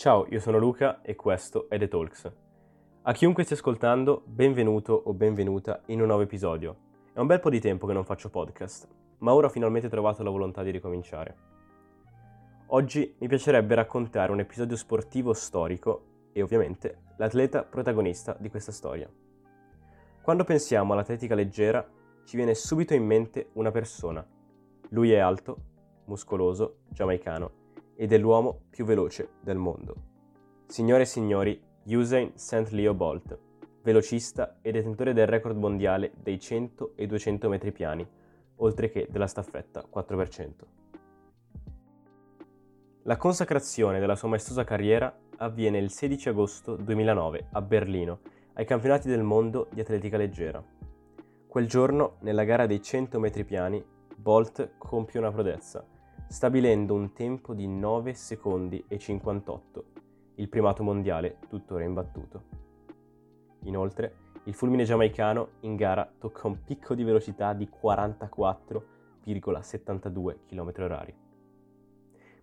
Ciao, io sono Luca e questo è The Talks. A chiunque stia ascoltando, benvenuto o benvenuta in un nuovo episodio. È un bel po' di tempo che non faccio podcast, ma ora ho finalmente trovato la volontà di ricominciare. Oggi mi piacerebbe raccontare un episodio sportivo storico e ovviamente l'atleta protagonista di questa storia. Quando pensiamo all'atletica leggera, ci viene subito in mente una persona. Lui è alto, muscoloso, giamaicano ed è l'uomo più veloce del mondo. Signore e signori, Usain St. Leo Bolt, velocista e detentore del record mondiale dei 100 e 200 metri piani, oltre che della staffetta 4%. La consacrazione della sua maestosa carriera avviene il 16 agosto 2009 a Berlino, ai campionati del mondo di atletica leggera. Quel giorno, nella gara dei 100 metri piani, Bolt compie una prodezza, stabilendo un tempo di 9 secondi e 58, il primato mondiale tuttora imbattuto. Inoltre, il fulmine giamaicano in gara tocca un picco di velocità di 44,72 km/h.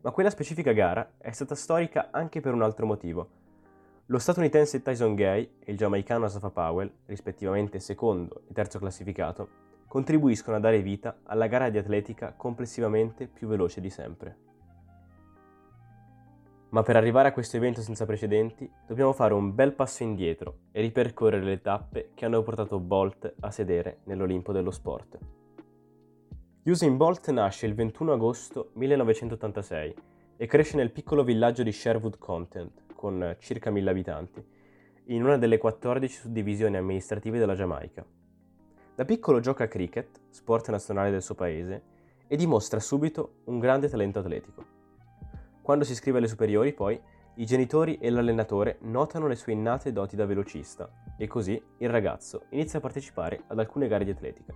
Ma quella specifica gara è stata storica anche per un altro motivo. Lo statunitense Tyson Gay e il giamaicano Asafa Powell, rispettivamente secondo e terzo classificato, contribuiscono a dare vita alla gara di atletica complessivamente più veloce di sempre. Ma per arrivare a questo evento senza precedenti dobbiamo fare un bel passo indietro e ripercorrere le tappe che hanno portato Bolt a sedere nell'Olimpo dello sport. Usain Bolt nasce il 21 agosto 1986 e cresce nel piccolo villaggio di Sherwood Content, con circa 1000 abitanti, in una delle 14 suddivisioni amministrative della Giamaica. Da piccolo gioca a cricket, sport nazionale del suo paese, e dimostra subito un grande talento atletico. Quando si iscrive alle superiori, poi, i genitori e l'allenatore notano le sue innate doti da velocista e così il ragazzo inizia a partecipare ad alcune gare di atletica.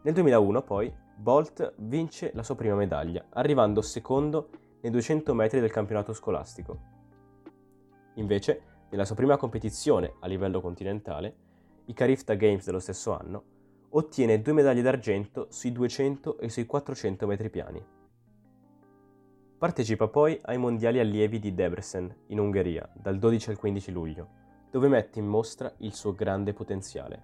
Nel 2001, poi, Bolt vince la sua prima medaglia, arrivando secondo nei 200 metri del campionato scolastico. Invece, nella sua prima competizione a livello continentale, i Carifta Games dello stesso anno, ottiene due medaglie d'argento sui 200 e sui 400 metri piani. Partecipa poi ai mondiali allievi di Debrecen, in Ungheria, dal 12 al 15 luglio, dove mette in mostra il suo grande potenziale.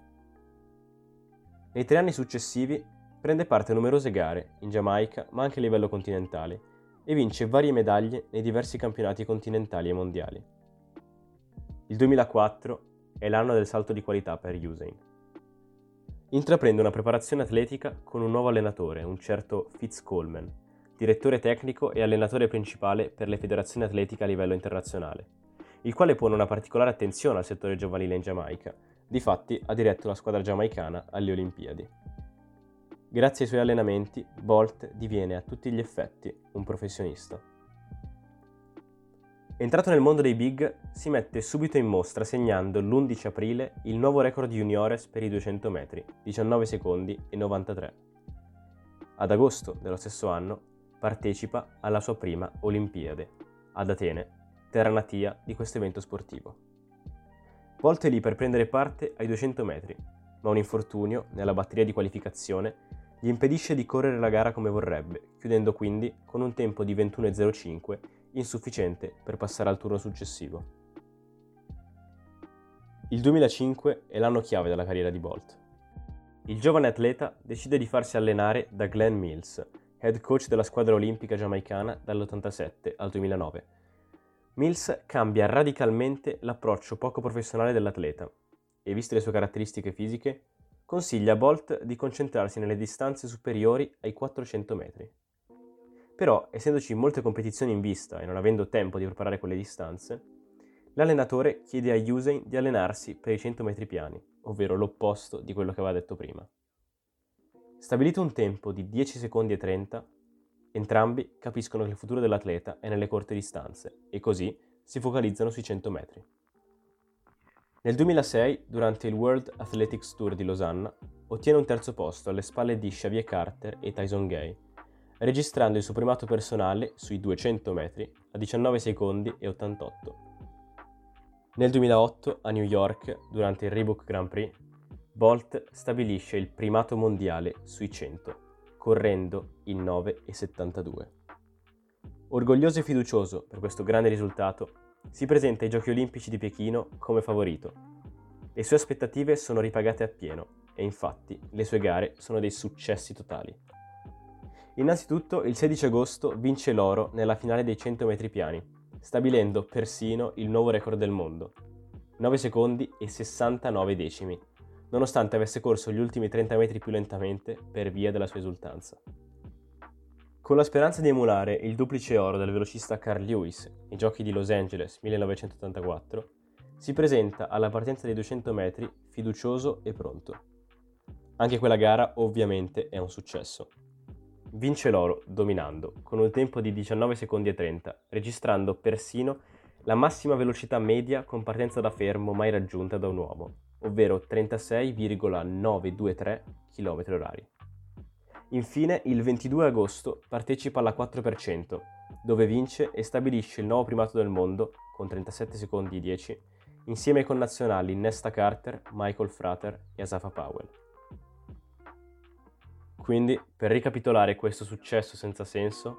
Nei tre anni successivi prende parte a numerose gare, in Giamaica ma anche a livello continentale, e vince varie medaglie nei diversi campionati continentali e mondiali. Il 2004 è l'anno del salto di qualità per Usain. Intraprende una preparazione atletica con un nuovo allenatore, un certo Fitz Coleman, direttore tecnico e allenatore principale per le federazioni atletiche a livello internazionale, il quale pone una particolare attenzione al settore giovanile in Giamaica, difatti ha diretto la squadra giamaicana alle Olimpiadi. Grazie ai suoi allenamenti, Bolt diviene a tutti gli effetti un professionista. Entrato nel mondo dei big, si mette subito in mostra segnando l'11 aprile il nuovo record juniores per i 200 metri, 19 secondi e 93. Ad agosto dello stesso anno partecipa alla sua prima Olimpiade, ad Atene, terra natia di questo evento sportivo. Volte lì per prendere parte ai 200 metri, ma un infortunio nella batteria di qualificazione gli impedisce di correre la gara come vorrebbe, chiudendo quindi con un tempo di 21.05 insufficiente per passare al turno successivo. Il 2005 è l'anno chiave della carriera di Bolt. Il giovane atleta decide di farsi allenare da Glenn Mills, head coach della squadra olimpica giamaicana dall'87 al 2009. Mills cambia radicalmente l'approccio poco professionale dell'atleta e, viste le sue caratteristiche fisiche, consiglia a Bolt di concentrarsi nelle distanze superiori ai 400 metri. Però, essendoci molte competizioni in vista e non avendo tempo di preparare quelle distanze, l'allenatore chiede a Usain di allenarsi per i 100 metri piani, ovvero l'opposto di quello che aveva detto prima. Stabilito un tempo di 10 secondi e 30, entrambi capiscono che il futuro dell'atleta è nelle corte distanze e così si focalizzano sui 100 metri. Nel 2006, durante il World Athletics Tour di Losanna, ottiene un terzo posto alle spalle di Xavier Carter e Tyson Gay, registrando il suo primato personale sui 200 metri a 19 secondi e 88. Nel 2008, a New York, durante il Reebok Grand Prix, Bolt stabilisce il primato mondiale sui 100, correndo in 9,72. Orgoglioso e fiducioso per questo grande risultato, si presenta ai Giochi Olimpici di Pechino come favorito. Le sue aspettative sono ripagate appieno e infatti le sue gare sono dei successi totali. Innanzitutto il 16 agosto vince l'oro nella finale dei 100 metri piani, stabilendo persino il nuovo record del mondo, 9 secondi e 69 decimi, nonostante avesse corso gli ultimi 30 metri più lentamente per via della sua esultanza. Con la speranza di emulare il duplice oro del velocista Carl Lewis ai giochi di Los Angeles 1984, si presenta alla partenza dei 200 metri fiducioso e pronto. Anche quella gara ovviamente è un successo. Vince l'oro dominando, con un tempo di 19 secondi e 30, registrando persino la massima velocità media con partenza da fermo mai raggiunta da un uomo, ovvero 36,923 km/h. Infine, il 22 agosto partecipa alla 4%, dove vince e stabilisce il nuovo primato del mondo con 37 secondi e 10, insieme ai connazionali Nesta Carter, Michael Frater e Asafa Powell. Quindi, per ricapitolare questo successo senza senso,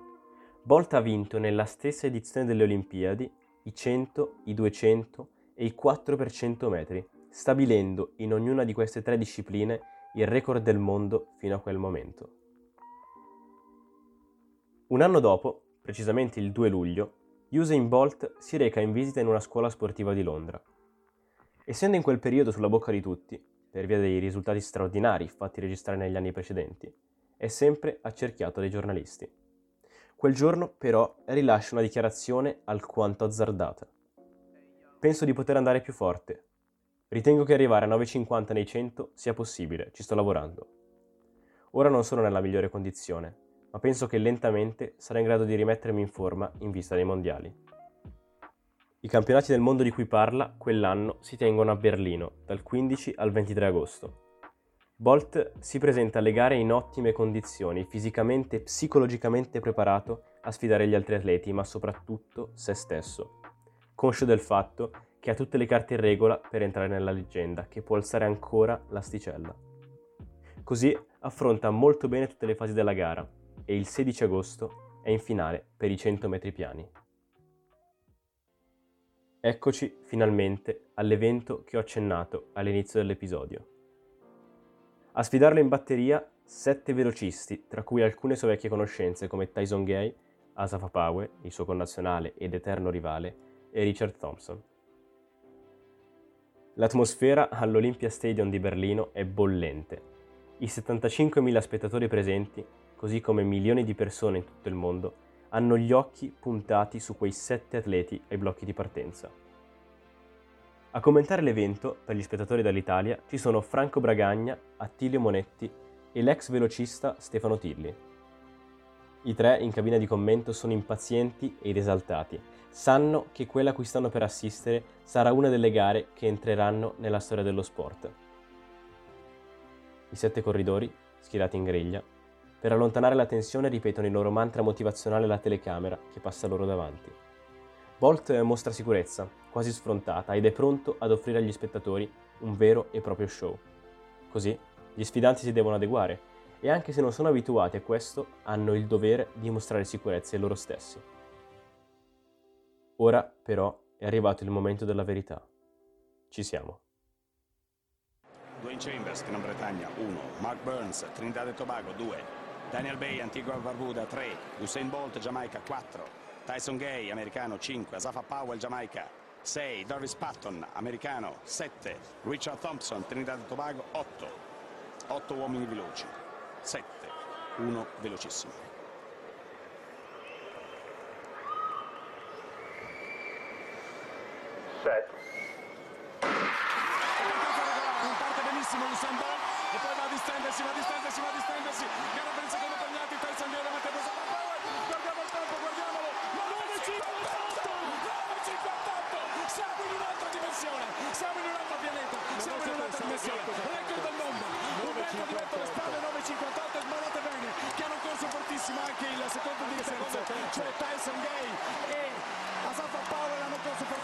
Bolt ha vinto nella stessa edizione delle Olimpiadi i 100, i 200 e i 4% metri, stabilendo in ognuna di queste tre discipline il record del mondo fino a quel momento. Un anno dopo, precisamente il 2 luglio, Usain Bolt si reca in visita in una scuola sportiva di Londra. Essendo in quel periodo sulla bocca di tutti, per via dei risultati straordinari fatti registrare negli anni precedenti, è sempre accerchiato dai giornalisti. Quel giorno, però, rilascia una dichiarazione alquanto azzardata. Penso di poter andare più forte. Ritengo che arrivare a 9,50 nei 100 sia possibile, ci sto lavorando. Ora non sono nella migliore condizione, ma penso che lentamente sarò in grado di rimettermi in forma in vista dei mondiali. I campionati del mondo di cui parla quell'anno si tengono a Berlino dal 15 al 23 agosto. Bolt si presenta alle gare in ottime condizioni, fisicamente e psicologicamente preparato a sfidare gli altri atleti, ma soprattutto se stesso. Conscio del fatto che ha tutte le carte in regola per entrare nella leggenda, che può alzare ancora l'asticella. Così affronta molto bene tutte le fasi della gara e il 16 agosto è in finale per i 100 metri piani. Eccoci finalmente all'evento che ho accennato all'inizio dell'episodio. A sfidarlo in batteria sette velocisti, tra cui alcune sue vecchie conoscenze come Tyson Gay, Asafa Powell, il suo connazionale ed eterno rivale, e Richard Thompson. L'atmosfera all'Olympia Stadium di Berlino è bollente. I 75.000 spettatori presenti, così come milioni di persone in tutto il mondo, hanno gli occhi puntati su quei sette atleti ai blocchi di partenza. A commentare l'evento, per gli spettatori dall'Italia, ci sono Franco Bragagna, Attilio Monetti e l'ex velocista Stefano Tilli. I tre in cabina di commento sono impazienti ed esaltati. Sanno che quella a cui stanno per assistere sarà una delle gare che entreranno nella storia dello sport. I sette corridori, schierati in griglia, per allontanare la tensione ripetono il loro mantra motivazionale alla telecamera che passa loro davanti. Bolt mostra sicurezza, quasi sfrontata, ed è pronto ad offrire agli spettatori un vero e proprio show. Così gli sfidanti si devono adeguare e anche se non sono abituati a questo, hanno il dovere di mostrare sicurezza ai loro stessi. Ora, però, è arrivato il momento della verità. Ci siamo. Dwayne Chambers, Gran Bretagna 1, Mark Burns, Trinidad e Tobago 2, Daniel Bay, Antigua Barbuda 3, Usain Bolt, Giamaica 4, Tyson Gay, americano 5, Asafa Powell, Giamaica 6, Darvis Patton, americano 7, Richard Thompson, Trinidad e Tobago 8, 8 uomini veloci, 7, 1 velocissimo. Set. Parte benissimo Usain Bolt e poi va a distendersi, va a distendersi, va a distendersi. Gara per il secondo per gli altri, Tyson Gay davanti a Asafa Powell. Guardiamo il tempo, guardiamolo. 9.58! Siamo in un'altra dimensione, siamo in un altro pianeta, siamo un'altra dimensione. Record del mondo. Umberto Di Petto alle spalle 9.58 sbarrate bene, che hanno corso fortissimo anche il secondo di licenza, cioè Tyson Gay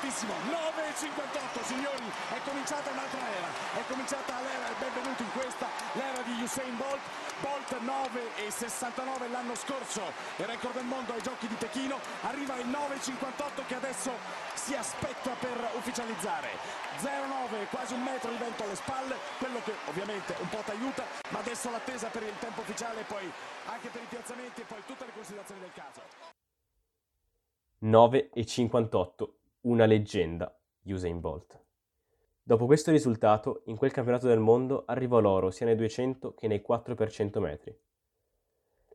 e. Benissimo, 9.58 signori, è cominciata un'altra era, è cominciata l'era, benvenuti in questa, l'era di Usain Bolt, Bolt 9.69 l'anno scorso, il record del mondo ai giochi di Pechino, arriva il 9.58 che adesso si aspetta per ufficializzare, 0.9, quasi un metro di vento alle spalle, quello che ovviamente un po' ti aiuta, ma adesso l'attesa per il tempo ufficiale e poi anche per i piazzamenti e poi tutte le considerazioni del caso. 9 e 58, una leggenda, Usain Bolt. Dopo questo risultato, in quel campionato del mondo arrivò l'oro sia nei 200 che nei 400 metri.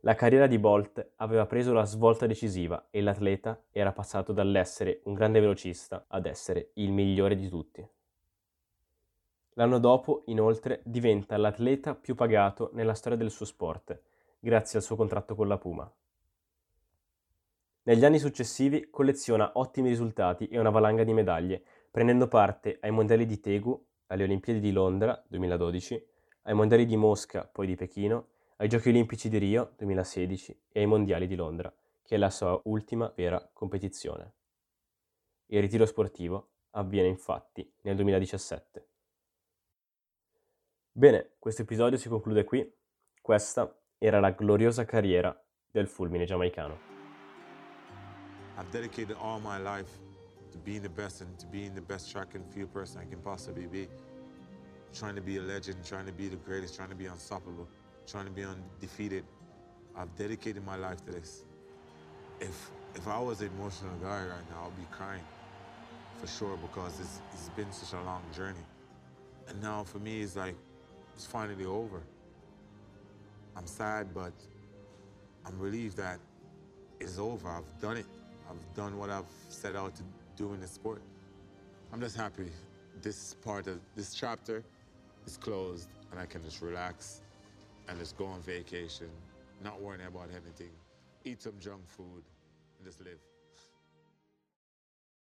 La carriera di Bolt aveva preso la svolta decisiva e l'atleta era passato dall'essere un grande velocista ad essere il migliore di tutti. L'anno dopo, inoltre, diventa l'atleta più pagato nella storia del suo sport, grazie al suo contratto con la Puma. Negli anni successivi colleziona ottimi risultati e una valanga di medaglie, prendendo parte ai Mondiali di Tegu, alle Olimpiadi di Londra 2012, ai Mondiali di Mosca, poi di Pechino, ai Giochi Olimpici di Rio 2016 e ai Mondiali di Londra, che è la sua ultima vera competizione. Il ritiro sportivo avviene infatti nel 2017. Bene, questo episodio si conclude qui. Questa era la gloriosa carriera del fulmine giamaicano. I've dedicated all my life to being the best and to being the best track and field person I can possibly be. Trying to be a legend, trying to be the greatest, trying to be unstoppable, trying to be undefeated. I've dedicated my life to this. If if I was an emotional guy right now, I'd be crying for sure because it's, it's been such a long journey. And now for me, it's like, it's finally over. I'm sad, but I'm relieved that it's over. I've done it. I've done what I've set out to do in the sport. I'm just happy this part of this chapter is closed and I can just relax and just go on vacation, not worrying about anything, eat some junk food, and just live.